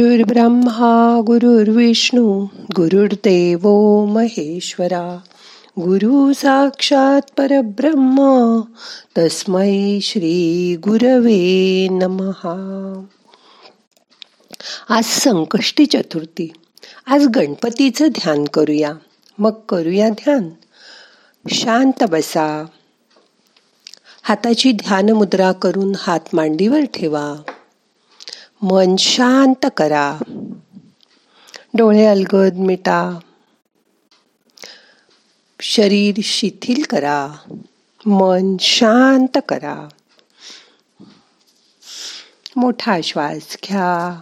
गुरुर्ब्रह्मा गुरुर्विष्णू गुरुर्देव महेश्वरा। गुरु साक्षात परब्रह्म तस्मै श्री गुरवे नमहा। आज संकष्टी चतुर्थी. आज गणपतीचं ध्यान करूया. मग करूया ध्यान. शांत बसा. हाताची ध्यान मुद्रा करून हात मांडीवर ठेवा. मन शांत करा. डोळे अलगद मिटा. शरीर शिथिल करा. मन शांत करा. मोठा श्वास घ्या.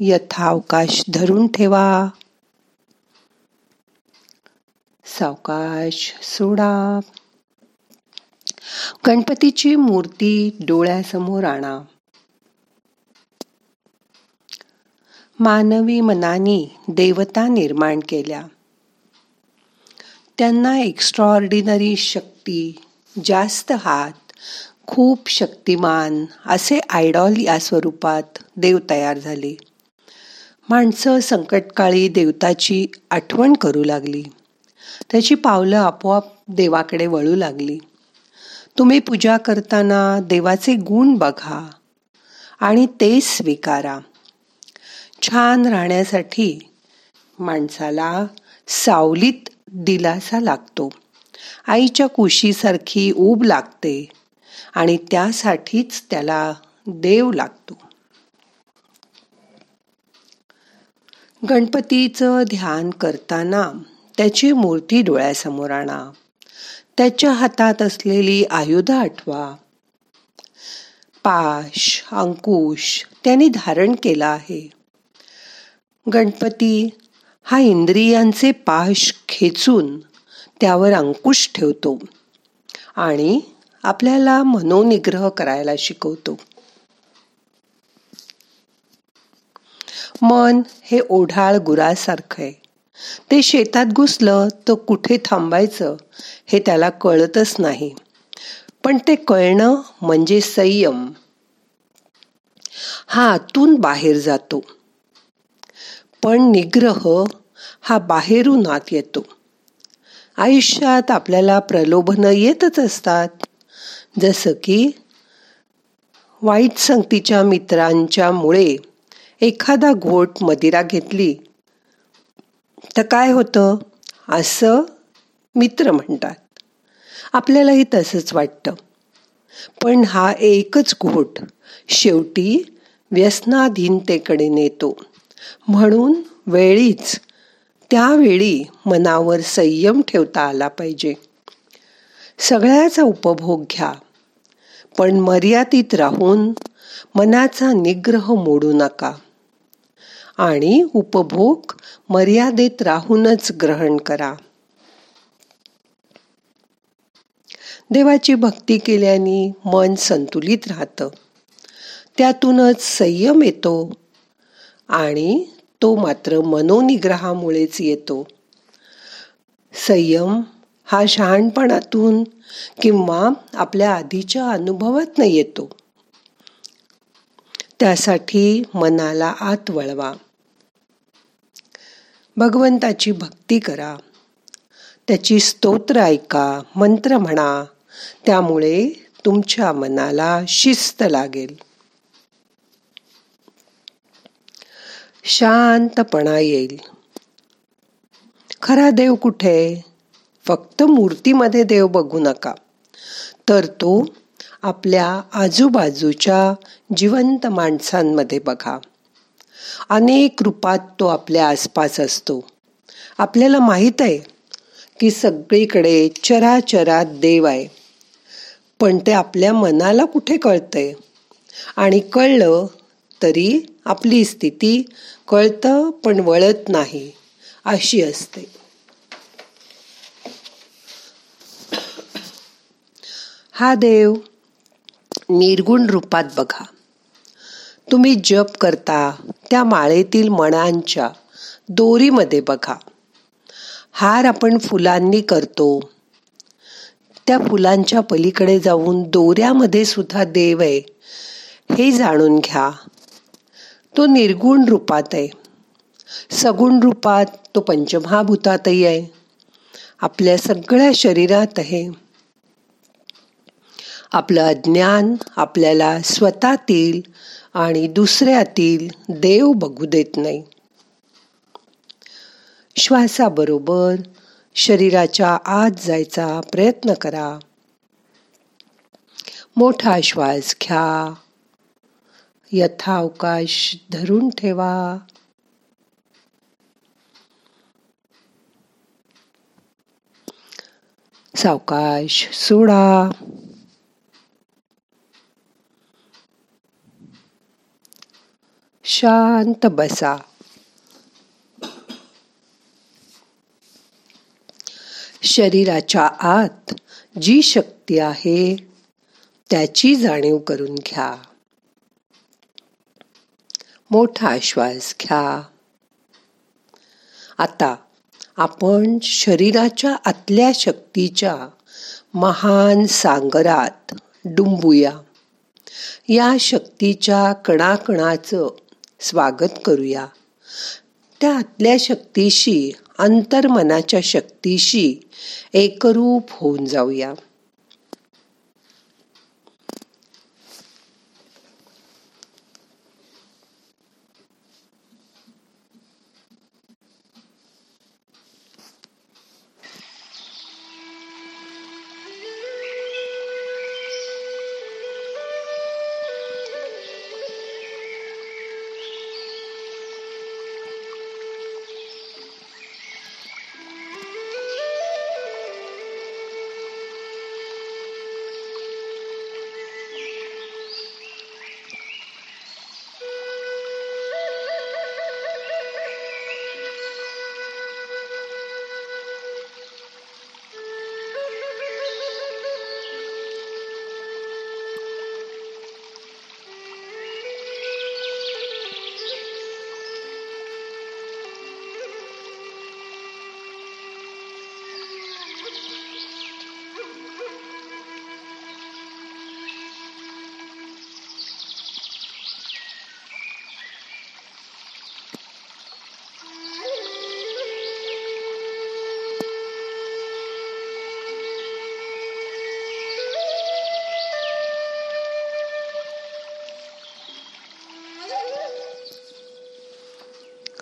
यथावकाश धरून ठेवा. सावकाश सोडा. गणपतीची मूर्ती डोळ्यासमोर आणा. मानवी मनाने देवता निर्माण केल्या. त्यांना एक्स्ट्रॉर्डिनरी शक्ती जास्त हात खूप शक्तिमान असे आयडॉल या स्वरूपात देव तयार झाले. माणसं संकटकाळी देवताची आठवण करू लागली. त्याची पावलं आपोआप देवाकडे वळू लागली. तुम्ही पूजा करताना देवाचे गुण बघा आणि ते स्वीकारा. छान राहण्यासाठी माणसाला सावलीत दिलासा लागतो. आईच्या कुशीसारखी ऊब लागते आणि त्यासाठीच त्याला देव लागतो. गणपतीचं ध्यान करताना त्याची मूर्ती डोळ्यासमोर आणा. त्याच्या हातात असलेली आयुध आठवा. पाश अंकुश त्यांनी धारण केला आहे. गणपती हा इंद्रियांचे पाश खेचून त्यावर अंकुश ठेवतो आणि आपल्याला मनोनिग्रह करायला शिकवतो. मन हे ओढाळ गुरासारखं आहे. ते शेतात घुसलं तर कुठे थांबायचं हे त्याला कळतच नाही. पण ते कळणं म्हणजे संयम. हा आतून बाहेर जातो. पण निग्रह हा बाहेरून आत येतो. आयुष्यात आपल्याला प्रलोभनं येतच असतात. जसं की वाईट संगतीच्या मित्रांच्या मुळे एखादा घोट मदिरा घेतली तर काय होतं? असं मित्र म्हणतात. आपल्यालाही तसंच वाटतं. पण हा एकच घोट शेवटी व्यसनाधीनतेकडे नेतो. म्हणून वेळीच त्यावेळी मनावर संयम ठेवता आला पाहिजे. सगळ्याचा उपभोग घ्या. पण मर्यादित राहून मनाचा निग्रह मोडू नका. आणि उपभोग मर्यादेत राहूनच ग्रहण करा. देवाची भक्ती केल्याने मन संतुलित राहतं. त्यातूनच संयम येतो. आणि तो मात्र मनोनिग्रहामुळेच येतो. संयम हा शहाणपणातून किंवा आपल्या आधीच्या अनुभवात न येतो. त्यासाठी मनाला आत वळवा. भगवंताची भक्ती करा. त्याची स्तोत्र ऐका मंत्र म्हणा. त्यामुळे तुमच्या मनाला शिस्त लागेल. शांतपणा येईल. खरा देव कुठे? फक्त मूर्तीमध्ये देव बघू नका. तर तो आपल्या आजूबाजूच्या जिवंत माणसांमध्ये बघा. अनेक रूपात तो आपल्या आसपास असतो. आपल्याला माहीत आहे की सगळीकडे चराचरात देव आहे. पण ते आपल्या मनाला कुठे कळतंय? आणि कळलं तरी आपली स्थिती कळतं पण वळत नाही अशी असते. हा देव निर्गुण रूपात बघा. तुम्ही जप करता त्या माळेतील मणांच्या दोरीमध्ये बघा. हार आपण फुलांनी करतो. त्या फुलांच्या पलीकडे जाऊन दोऱ्यामध्ये सुद्धा देव आहे हे जाणून घ्या. तो निर्गुण रूपात आहे सगुण रूपात तो पंचमहाभूतातही आहे. आपल्या सगळ्या शरीरात आहे आपलं अज्ञान आपल्याला स्वतःतील आणि दुसऱ्यातील देव बघू देत नाही. श्वासाबरोबर शरीराच्या आत जायचा प्रयत्न करा. मोठा श्वास घ्या. यथावकाश धरून ठेवा. सावकाश सोडा. शांत बसा. शरीराच्या आत जी शक्ती आहे त्याची जाणीव करून घ्या. मोठा श्वास घ्या. आता आपण शरीराच्या आतल्या शक्तीच्या महान सांगरात डुंबूया. या शक्तीच्या कणाकणाचं स्वागत करूया. त्या आतल्या शक्तीशी अंतर्मनाच्या शक्तीशी एकरूप होऊन जाऊया.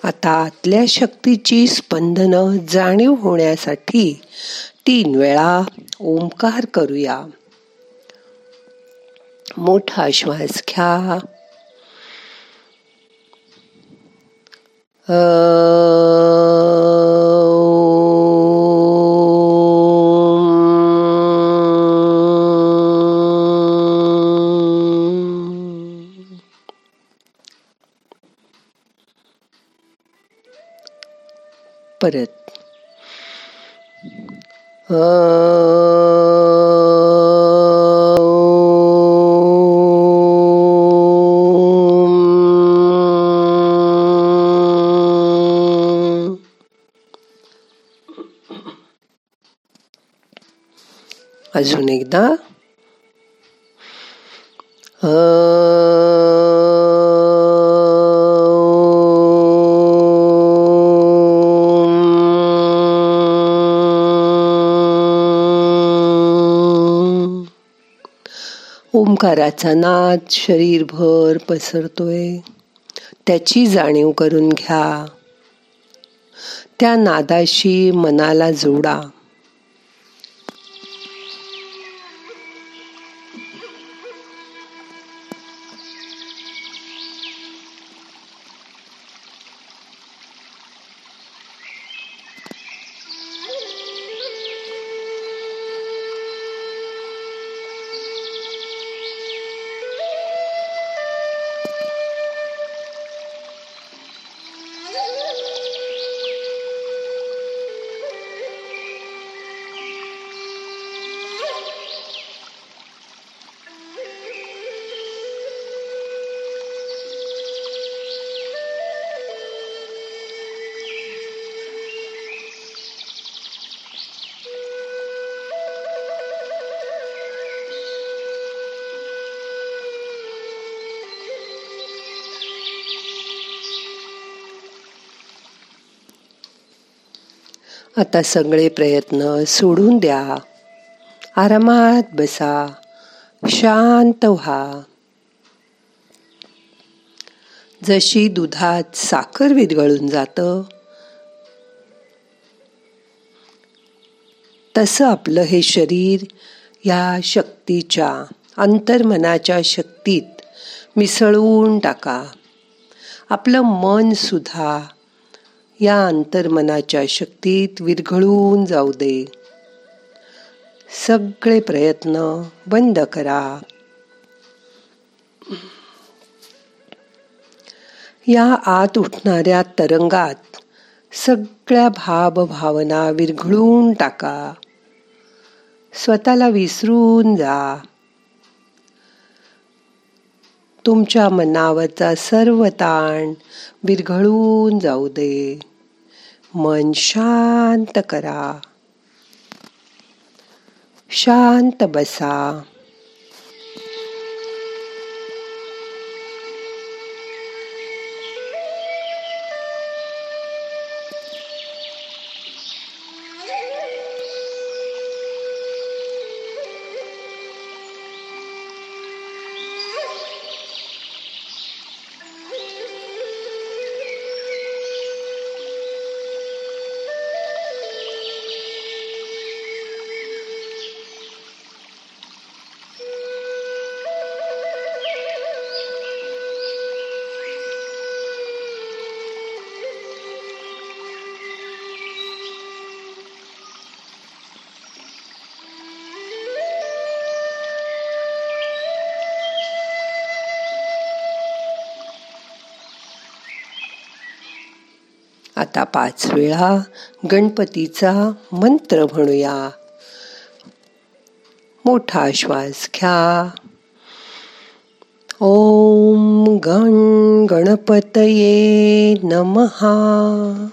आता आतल्या शक्तीची स्पंदनं जाणीव होण्यासाठी तीन वेळा ओंकार करूया. मोठा श्वास घ्या. परत. अजून एकदा. ओंकाराचा नाद शरीरभर पसरतोय. त्याची जाणीव करून घ्या. त्या नादाशी मनाला जोडा. आता सगळे प्रयत्न सोडून द्या. आरामात बसा. शांत व्हा. जशी दुधात साखर विरघळून जातं तसं आपलं हे शरीर या शक्तीच्या अंतर्मनाच्या शक्तीत मिसळून टाका. आपलं मन सुद्धा या अंतर्मनाच्या शक्तीत विरघळून जाऊ दे. सगळे प्रयत्न बंद करा. या आत उठणाऱ्या तरंगात सगळ्या भाव भावना विरघळून टाका. स्वतःला विसरून जा. तुमच्या मनावरचा सर्व ताण विरघळून जाऊ दे. मन शांत करा. शांत बसा. आता पाच वेळा गणपतीचा मंत्र म्हणूया. मोठा श्वास घ्या. ओम गण गणपतये नमहा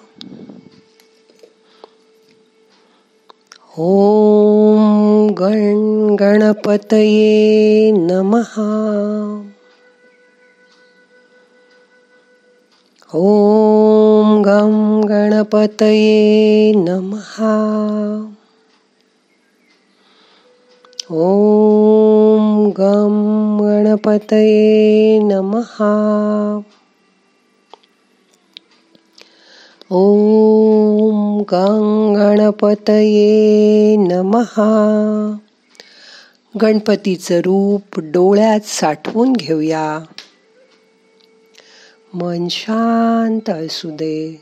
ॐ गण गणपतये नमः. ओम गम गणपतये नमहा ओम गम गणपतये नमहा ओम गं गणपतये नमहा गणपतीचं रूप डोळ्यात साठवून घेऊया. मन शांत असू दे.